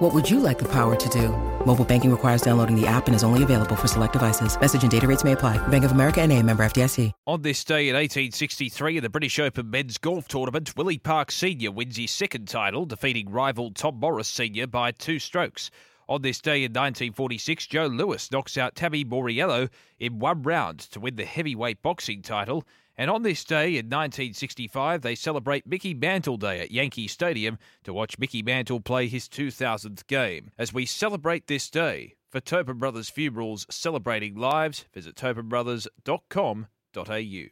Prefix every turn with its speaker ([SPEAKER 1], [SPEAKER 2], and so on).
[SPEAKER 1] What would you like the power to do? Mobile banking requires downloading the app and is only available for select devices. Message and data rates may apply. Bank of America and a member FDIC.
[SPEAKER 2] On this day in 1863 in the British Open men's golf tournament, Willie Park Sr. wins his second title, defeating rival Tom Morris Sr. by two strokes. On this day in 1946, Joe Louis knocks out Tami Mauriello in one round to win the heavyweight boxing title. And on this day in 1965, they celebrate Mickey Mantle Day at Yankee Stadium to watch Mickey Mantle play his 2000th game. As we celebrate this day, for Tobin Brothers Funerals Celebrating Lives, visit tobinbrothers.com.au.